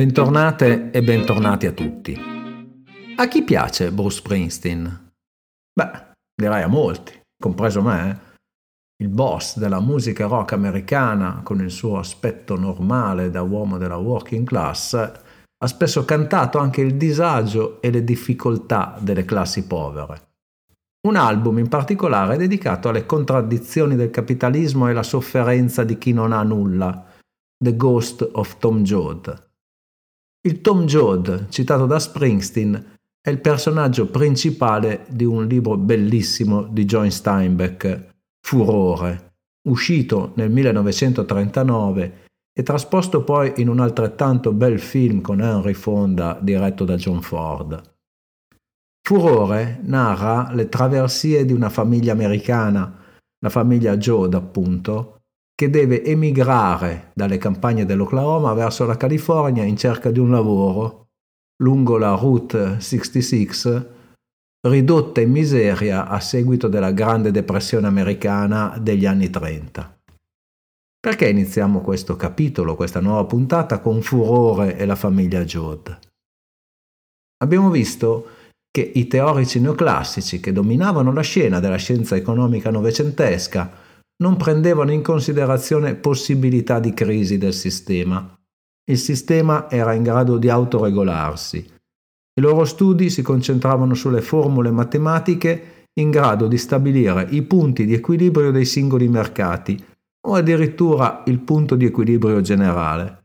Bentornate e bentornati a tutti. A chi piace Bruce Springsteen? Beh, direi a molti, compreso me. Eh. Il boss della musica rock americana, con il suo aspetto normale da uomo della working class, ha spesso cantato anche il disagio e le difficoltà delle classi povere. Un album in particolare è dedicato alle contraddizioni del capitalismo e la sofferenza di chi non ha nulla, The Ghost of Tom Joad. Il Tom Joad, citato da Springsteen, è il personaggio principale di un libro bellissimo di John Steinbeck, Furore, uscito nel 1939 e trasposto poi in un altrettanto bel film con Henry Fonda diretto da John Ford. Furore narra le traversie di una famiglia americana, la famiglia Joad appunto, che deve emigrare dalle campagne dell'Oklahoma verso la California in cerca di un lavoro lungo la Route 66, ridotta in miseria a seguito della Grande Depressione americana degli anni 30. Perché iniziamo questo capitolo, questa nuova puntata con Furore e la famiglia Jod? Abbiamo visto che i teorici neoclassici che dominavano la scena della scienza economica novecentesca non prendevano in considerazione possibilità di crisi del sistema. Il sistema era in grado di autoregolarsi. I loro studi si concentravano sulle formule matematiche in grado di stabilire i punti di equilibrio dei singoli mercati o addirittura il punto di equilibrio generale.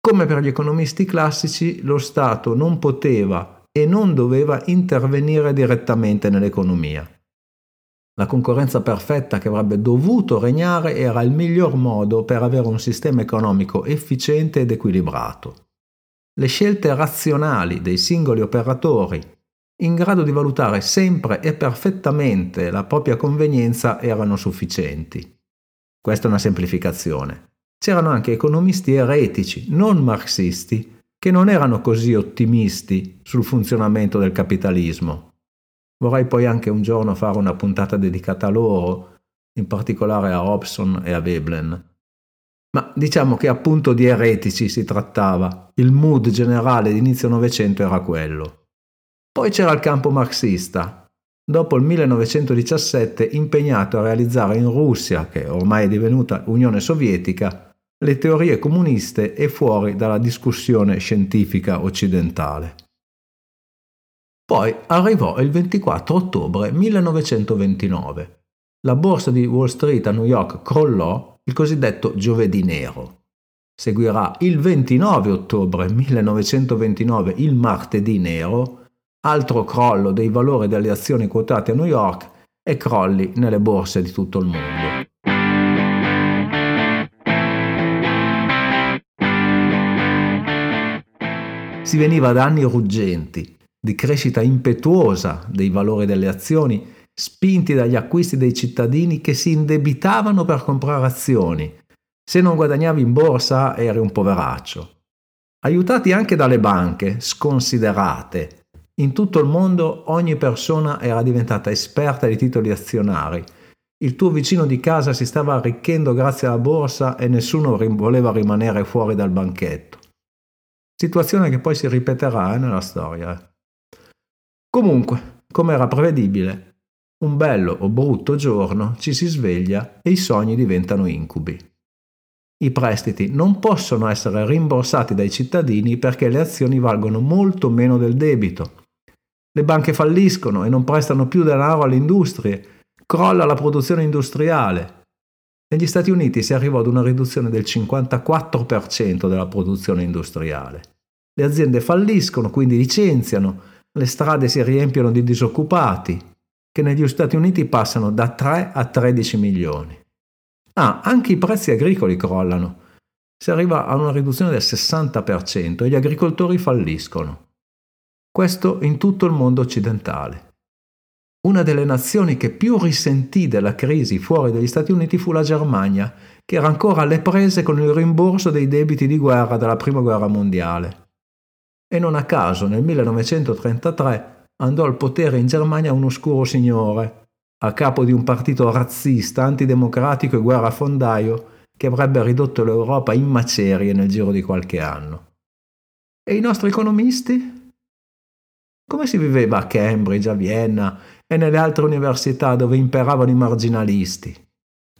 Come per gli economisti classici, lo Stato non poteva e non doveva intervenire direttamente nell'economia. La concorrenza perfetta che avrebbe dovuto regnare era il miglior modo per avere un sistema economico efficiente ed equilibrato. Le scelte razionali dei singoli operatori, in grado di valutare sempre e perfettamente la propria convenienza, erano sufficienti. Questa è una semplificazione. C'erano anche economisti eretici, non marxisti, che non erano così ottimisti sul funzionamento del capitalismo Vorrei poi anche un giorno fare una puntata dedicata a loro, in particolare a Robson e a Veblen. Ma diciamo che appunto di eretici si trattava, il mood generale di inizio Novecento era quello. Poi c'era il campo marxista, dopo il 1917 impegnato a realizzare in Russia, che ormai è divenuta Unione Sovietica, le teorie comuniste e fuori dalla discussione scientifica occidentale. Poi arrivò il 24 ottobre 1929. La borsa di Wall Street a New York crollò il cosiddetto giovedì nero. Seguirà il 29 ottobre 1929 il martedì nero, altro crollo dei valori delle azioni quotate a New York e crolli nelle borse di tutto il mondo. Si veniva da anni ruggenti, di crescita impetuosa dei valori delle azioni, spinti dagli acquisti dei cittadini che si indebitavano per comprare azioni. Se non guadagnavi in borsa eri un poveraccio. Aiutati anche dalle banche, sconsiderate. In tutto il mondo ogni persona era diventata esperta di titoli azionari. Il tuo vicino di casa si stava arricchendo grazie alla borsa e nessuno voleva rimanere fuori dal banchetto. Situazione che poi si ripeterà eh, nella storia. Comunque, come era prevedibile, un bello o brutto giorno ci si sveglia e i sogni diventano incubi. I prestiti non possono essere rimborsati dai cittadini perché le azioni valgono molto meno del debito. Le banche falliscono e non prestano più denaro alle industrie, crolla la produzione industriale. Negli Stati Uniti si arrivò ad una riduzione del 54% della produzione industriale. Le aziende falliscono, quindi licenziano, le strade si riempiono di disoccupati, che negli Stati Uniti passano da 3 a 13 milioni. Ah, anche i prezzi agricoli crollano. Si arriva a una riduzione del 60% e gli agricoltori falliscono. Questo in tutto il mondo occidentale. Una delle nazioni che più risentì della crisi fuori dagli Stati Uniti fu la Germania, che era ancora alle prese con il rimborso dei debiti di guerra della Prima Guerra Mondiale e non a caso nel 1933 andò al potere in Germania un oscuro signore, a capo di un partito razzista, antidemocratico e guerrafondaio che avrebbe ridotto l'Europa in macerie nel giro di qualche anno. E i nostri economisti? Come si viveva a Cambridge, a Vienna e nelle altre università dove imperavano i marginalisti?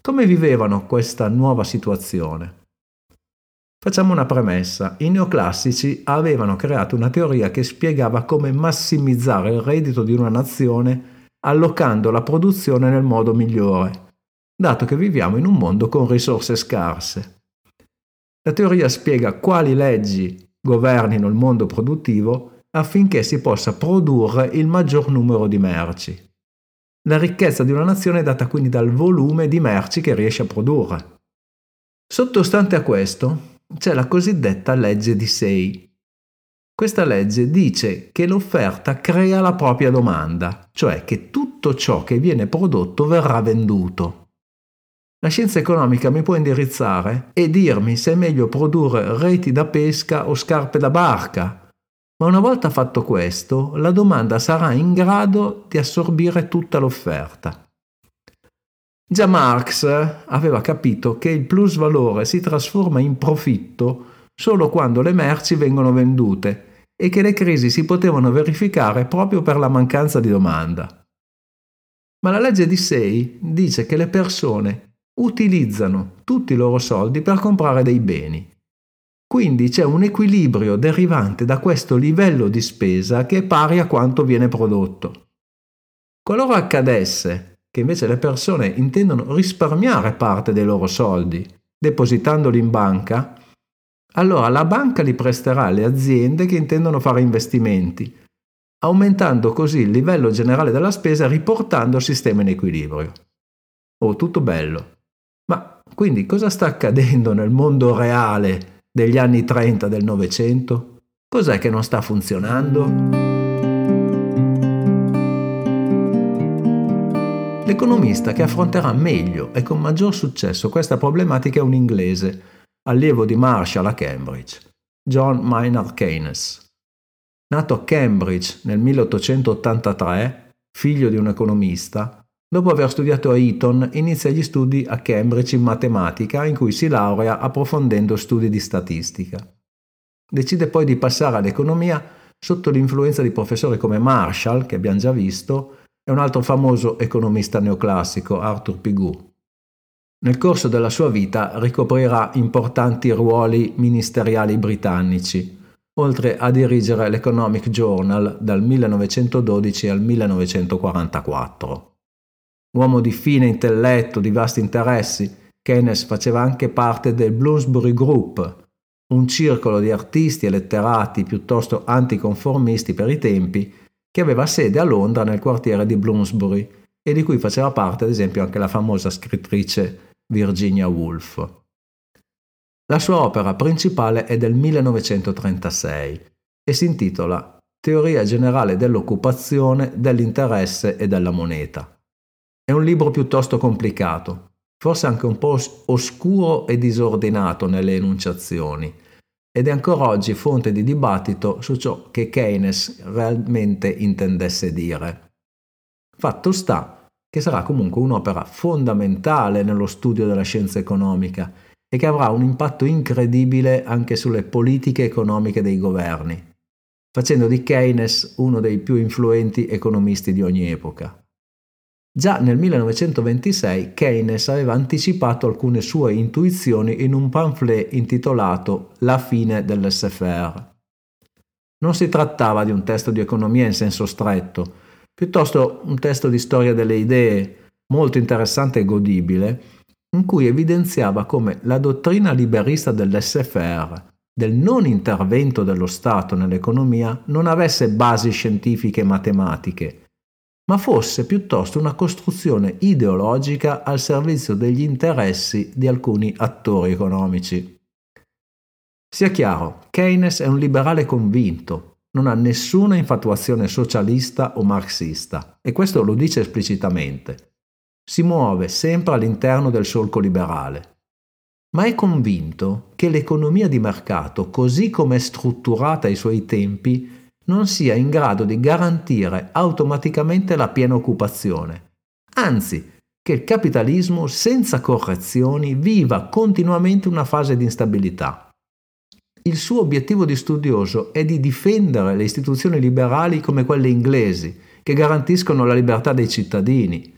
Come vivevano questa nuova situazione? Facciamo una premessa. I neoclassici avevano creato una teoria che spiegava come massimizzare il reddito di una nazione allocando la produzione nel modo migliore, dato che viviamo in un mondo con risorse scarse. La teoria spiega quali leggi governino il mondo produttivo affinché si possa produrre il maggior numero di merci. La ricchezza di una nazione è data quindi dal volume di merci che riesce a produrre. Sottostante a questo c'è la cosiddetta legge di Say. Questa legge dice che l'offerta crea la propria domanda, cioè che tutto ciò che viene prodotto verrà venduto. La scienza economica mi può indirizzare e dirmi se è meglio produrre reti da pesca o scarpe da barca. Ma una volta fatto questo, la domanda sarà in grado di assorbire tutta l'offerta. Già Marx aveva capito che il plus valore si trasforma in profitto solo quando le merci vengono vendute e che le crisi si potevano verificare proprio per la mancanza di domanda. Ma la legge di Say dice che le persone utilizzano tutti i loro soldi per comprare dei beni. Quindi c'è un equilibrio derivante da questo livello di spesa che è pari a quanto viene prodotto. Qualora accadesse che invece le persone intendono risparmiare parte dei loro soldi, depositandoli in banca, allora la banca li presterà alle aziende che intendono fare investimenti, aumentando così il livello generale della spesa riportando il sistema in equilibrio. Oh, tutto bello. Ma quindi cosa sta accadendo nel mondo reale degli anni 30 del Novecento? Cos'è che non sta funzionando? L'economista che affronterà meglio e con maggior successo questa problematica è un inglese, allievo di Marshall a Cambridge, John Maynard Keynes. Nato a Cambridge nel 1883, figlio di un economista, Dopo aver studiato a Eton, inizia gli studi a Cambridge in matematica, in cui si laurea approfondendo studi di statistica. Decide poi di passare all'economia sotto l'influenza di professori come Marshall, che abbiamo già visto, e un altro famoso economista neoclassico, Arthur Pigou. Nel corso della sua vita ricoprirà importanti ruoli ministeriali britannici, oltre a dirigere l'Economic Journal dal 1912 al 1944. Uomo di fine intelletto, di vasti interessi, Keynes faceva anche parte del Bloomsbury Group, un circolo di artisti e letterati piuttosto anticonformisti per i tempi, che aveva sede a Londra nel quartiere di Bloomsbury e di cui faceva parte ad esempio anche la famosa scrittrice Virginia Woolf. La sua opera principale è del 1936 e si intitola Teoria generale dell'occupazione, dell'interesse e della moneta. È un libro piuttosto complicato, forse anche un po' oscuro e disordinato nelle enunciazioni, ed è ancora oggi fonte di dibattito su ciò che Keynes realmente intendesse dire. Fatto sta che sarà comunque un'opera fondamentale nello studio della scienza economica e che avrà un impatto incredibile anche sulle politiche economiche dei governi, facendo di Keynes uno dei più influenti economisti di ogni epoca. Già nel 1926 Keynes aveva anticipato alcune sue intuizioni in un pamphlet intitolato La fine dell'SFR. Non si trattava di un testo di economia in senso stretto, piuttosto un testo di storia delle idee, molto interessante e godibile, in cui evidenziava come la dottrina liberista dell'SFR, del non intervento dello Stato nell'economia, non avesse basi scientifiche e matematiche, ma fosse piuttosto una costruzione ideologica al servizio degli interessi di alcuni attori economici. Sia chiaro, Keynes è un liberale convinto, non ha nessuna infatuazione socialista o marxista, e questo lo dice esplicitamente. Si muove sempre all'interno del solco liberale. Ma è convinto che l'economia di mercato, così come è strutturata ai suoi tempi, non sia in grado di garantire automaticamente la piena occupazione, anzi che il capitalismo senza correzioni viva continuamente una fase di instabilità. il suo obiettivo di studioso è di difendere le istituzioni liberali come quelle inglesi, che garantiscono la libertà dei cittadini.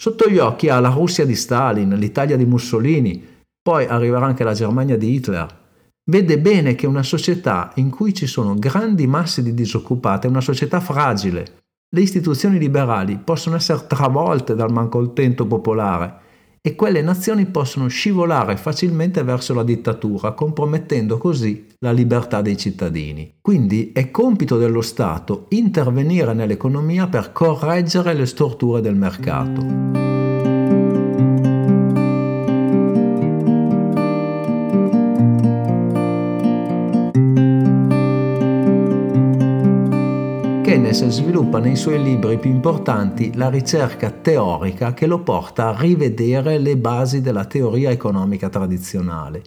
Sotto gli occhi ha la Russia di Stalin, l'Italia di Mussolini, poi arriverà anche la Germania di Hitler. Vede bene che una società in cui ci sono grandi masse di disoccupati è una società fragile. Le istituzioni liberali possono essere travolte dal malcontento popolare e quelle nazioni possono scivolare facilmente verso la dittatura, compromettendo così la libertà dei cittadini. Quindi è compito dello Stato intervenire nell'economia per correggere le storture del mercato. Keynes sviluppa nei suoi libri più importanti la ricerca teorica che lo porta a rivedere le basi della teoria economica tradizionale.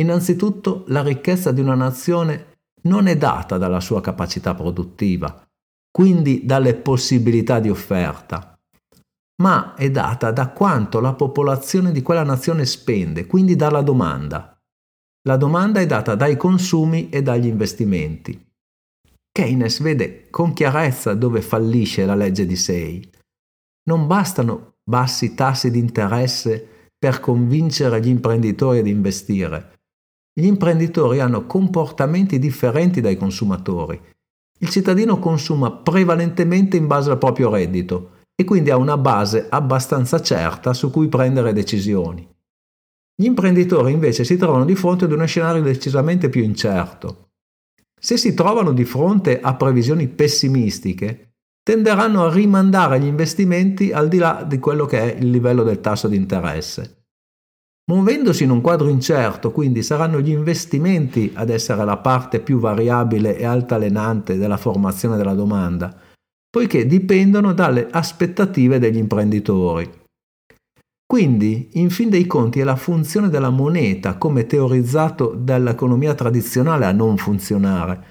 Innanzitutto, la ricchezza di una nazione non è data dalla sua capacità produttiva, quindi dalle possibilità di offerta, ma è data da quanto la popolazione di quella nazione spende, quindi dalla domanda. La domanda è data dai consumi e dagli investimenti. Keynes vede con chiarezza dove fallisce la legge di Say. Non bastano bassi tassi di interesse per convincere gli imprenditori ad investire. Gli imprenditori hanno comportamenti differenti dai consumatori. Il cittadino consuma prevalentemente in base al proprio reddito e quindi ha una base abbastanza certa su cui prendere decisioni. Gli imprenditori invece si trovano di fronte ad uno scenario decisamente più incerto. Se si trovano di fronte a previsioni pessimistiche, tenderanno a rimandare gli investimenti al di là di quello che è il livello del tasso di interesse. Muovendosi in un quadro incerto, quindi saranno gli investimenti ad essere la parte più variabile e altalenante della formazione della domanda, poiché dipendono dalle aspettative degli imprenditori. Quindi, in fin dei conti, è la funzione della moneta, come teorizzato dall'economia tradizionale, a non funzionare.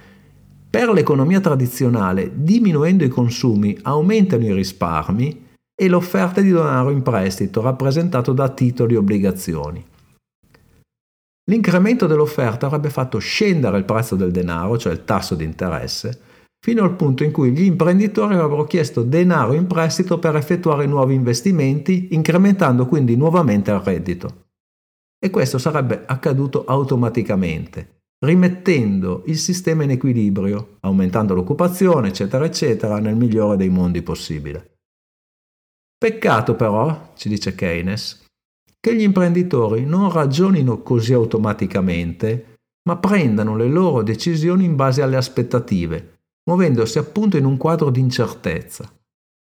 Per l'economia tradizionale, diminuendo i consumi, aumentano i risparmi e l'offerta di denaro in prestito, rappresentato da titoli e obbligazioni. L'incremento dell'offerta avrebbe fatto scendere il prezzo del denaro, cioè il tasso di interesse, fino al punto in cui gli imprenditori avrebbero chiesto denaro in prestito per effettuare nuovi investimenti, incrementando quindi nuovamente il reddito. E questo sarebbe accaduto automaticamente, rimettendo il sistema in equilibrio, aumentando l'occupazione, eccetera, eccetera, nel migliore dei mondi possibile. Peccato però, ci dice Keynes, che gli imprenditori non ragionino così automaticamente, ma prendano le loro decisioni in base alle aspettative, muovendosi appunto in un quadro di incertezza.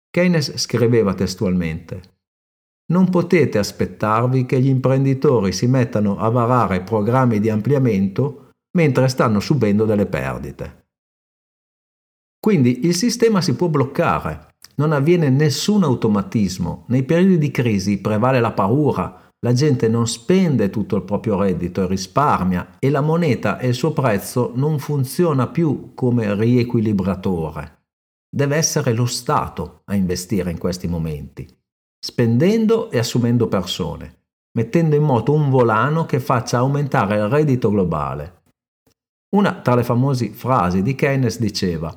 Keynes scriveva testualmente non potete aspettarvi che gli imprenditori si mettano a varare programmi di ampliamento mentre stanno subendo delle perdite. Quindi il sistema si può bloccare, non avviene nessun automatismo, nei periodi di crisi prevale la paura, la gente non spende tutto il proprio reddito e risparmia e la moneta e il suo prezzo non funziona più come riequilibratore. Deve essere lo Stato a investire in questi momenti, spendendo e assumendo persone, mettendo in moto un volano che faccia aumentare il reddito globale. Una tra le famose frasi di Keynes diceva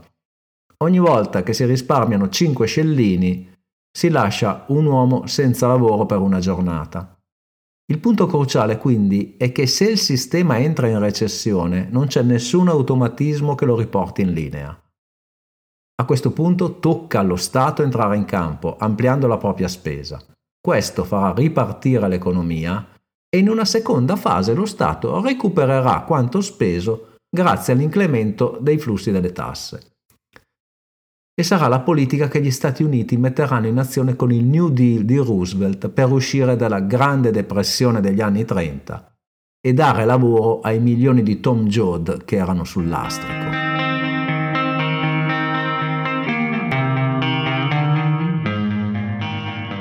Ogni volta che si risparmiano 5 scellini, si lascia un uomo senza lavoro per una giornata. Il punto cruciale quindi è che se il sistema entra in recessione non c'è nessun automatismo che lo riporti in linea. A questo punto tocca allo Stato entrare in campo, ampliando la propria spesa. Questo farà ripartire l'economia e in una seconda fase lo Stato recupererà quanto speso grazie all'incremento dei flussi delle tasse e sarà la politica che gli Stati Uniti metteranno in azione con il New Deal di Roosevelt per uscire dalla grande depressione degli anni 30 e dare lavoro ai milioni di Tom Joad che erano sul lastrico.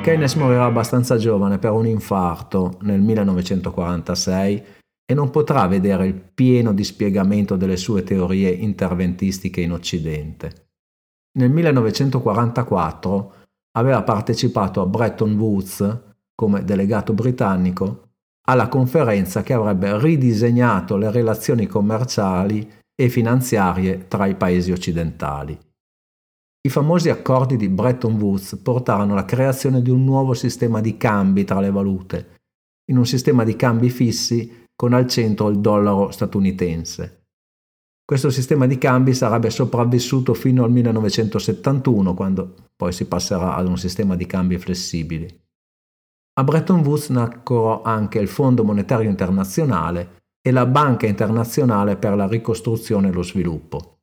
Keynes morirà abbastanza giovane per un infarto nel 1946 e non potrà vedere il pieno dispiegamento delle sue teorie interventistiche in Occidente. Nel 1944 aveva partecipato a Bretton Woods come delegato britannico alla conferenza che avrebbe ridisegnato le relazioni commerciali e finanziarie tra i paesi occidentali. I famosi accordi di Bretton Woods portarono alla creazione di un nuovo sistema di cambi tra le valute, in un sistema di cambi fissi con al centro il dollaro statunitense. Questo sistema di cambi sarebbe sopravvissuto fino al 1971, quando poi si passerà ad un sistema di cambi flessibili. A Bretton Woods nacquero anche il Fondo Monetario Internazionale e la Banca Internazionale per la Ricostruzione e lo Sviluppo.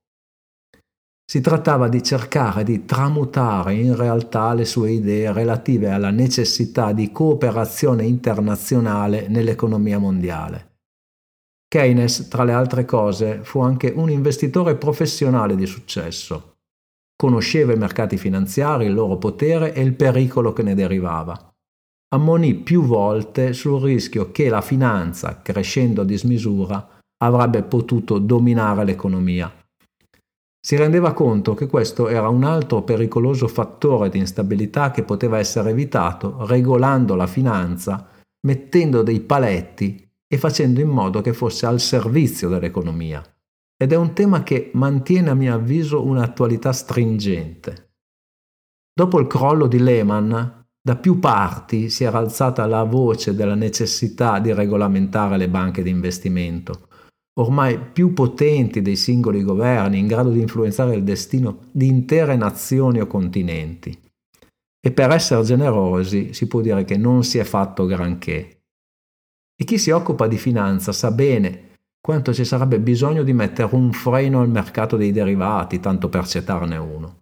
Si trattava di cercare di tramutare in realtà le sue idee relative alla necessità di cooperazione internazionale nell'economia mondiale. Keynes, tra le altre cose, fu anche un investitore professionale di successo. Conosceva i mercati finanziari, il loro potere e il pericolo che ne derivava. Ammonì più volte sul rischio che la finanza, crescendo a dismisura, avrebbe potuto dominare l'economia si rendeva conto che questo era un altro pericoloso fattore di instabilità che poteva essere evitato regolando la finanza, mettendo dei paletti e facendo in modo che fosse al servizio dell'economia. Ed è un tema che mantiene a mio avviso un'attualità stringente. Dopo il crollo di Lehman, da più parti si era alzata la voce della necessità di regolamentare le banche di investimento, ormai più potenti dei singoli governi, in grado di influenzare il destino di intere nazioni o continenti. E per essere generosi si può dire che non si è fatto granché. E chi si occupa di finanza sa bene quanto ci sarebbe bisogno di mettere un freno al mercato dei derivati, tanto per citarne uno.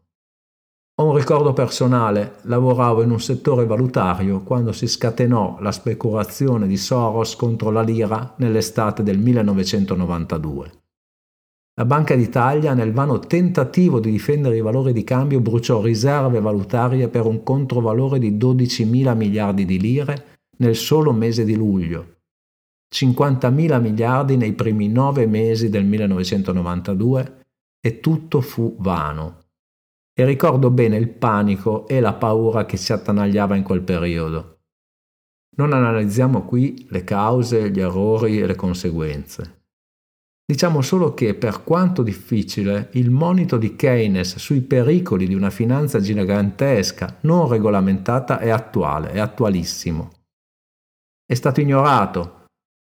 Ho un ricordo personale, lavoravo in un settore valutario quando si scatenò la speculazione di Soros contro la lira nell'estate del 1992. La Banca d'Italia, nel vano tentativo di difendere i valori di cambio, bruciò riserve valutarie per un controvalore di 12 mila miliardi di lire nel solo mese di luglio, 50 mila miliardi nei primi nove mesi del 1992 e tutto fu vano e ricordo bene il panico e la paura che si attanagliava in quel periodo. Non analizziamo qui le cause, gli errori e le conseguenze. Diciamo solo che, per quanto difficile, il monito di Keynes sui pericoli di una finanza gigantesca non regolamentata è attuale, è attualissimo. È stato ignorato,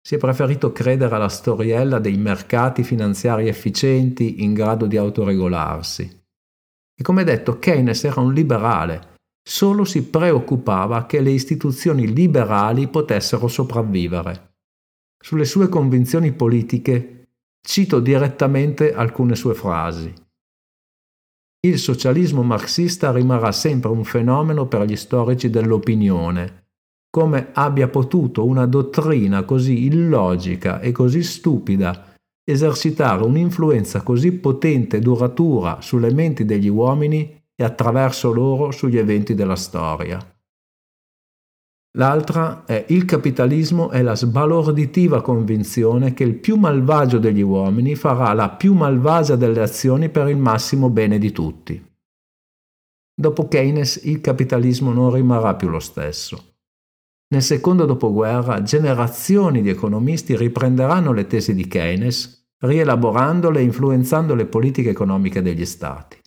si è preferito credere alla storiella dei mercati finanziari efficienti in grado di autoregolarsi. E come detto, Keynes era un liberale, solo si preoccupava che le istituzioni liberali potessero sopravvivere. Sulle sue convinzioni politiche cito direttamente alcune sue frasi. Il socialismo marxista rimarrà sempre un fenomeno per gli storici dell'opinione, come abbia potuto una dottrina così illogica e così stupida esercitare un'influenza così potente e duratura sulle menti degli uomini e attraverso loro sugli eventi della storia. L'altra è il capitalismo è la sbalorditiva convinzione che il più malvagio degli uomini farà la più malvagia delle azioni per il massimo bene di tutti. Dopo Keynes il capitalismo non rimarrà più lo stesso. Nel secondo dopoguerra generazioni di economisti riprenderanno le tesi di Keynes rielaborandole e influenzando le politiche economiche degli Stati.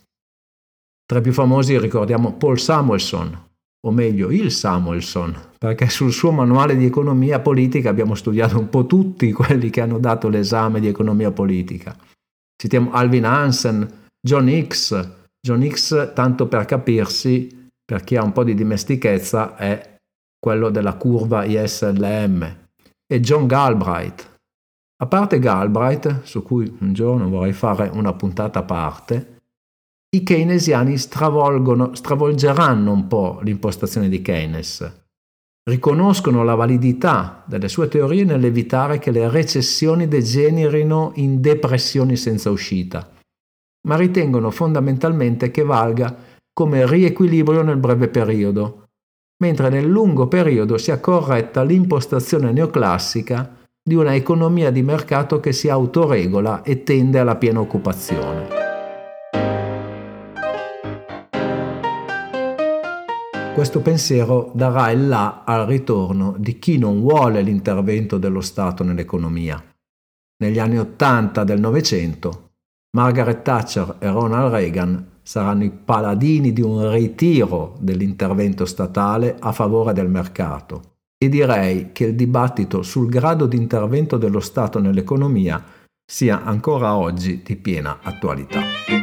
Tra i più famosi ricordiamo Paul Samuelson, o meglio il Samuelson, perché sul suo manuale di economia politica abbiamo studiato un po' tutti quelli che hanno dato l'esame di economia politica. Citiamo Alvin Hansen, John Hicks, John Hicks, tanto per capirsi, per chi ha un po' di dimestichezza, è quello della curva ISLM, e John Galbraith, a parte Galbraith, su cui un giorno vorrei fare una puntata a parte, i keynesiani stravolgeranno un po' l'impostazione di Keynes. Riconoscono la validità delle sue teorie nell'evitare che le recessioni degenerino in depressioni senza uscita, ma ritengono fondamentalmente che valga come riequilibrio nel breve periodo, mentre nel lungo periodo sia corretta l'impostazione neoclassica di una economia di mercato che si autoregola e tende alla piena occupazione. questo pensiero darà il là al ritorno di chi non vuole l'intervento dello Stato nell'economia. Negli anni Ottanta del Novecento, Margaret Thatcher e Ronald Reagan saranno i paladini di un ritiro dell'intervento statale a favore del mercato e direi che il dibattito sul grado di intervento dello Stato nell'economia sia ancora oggi di piena attualità.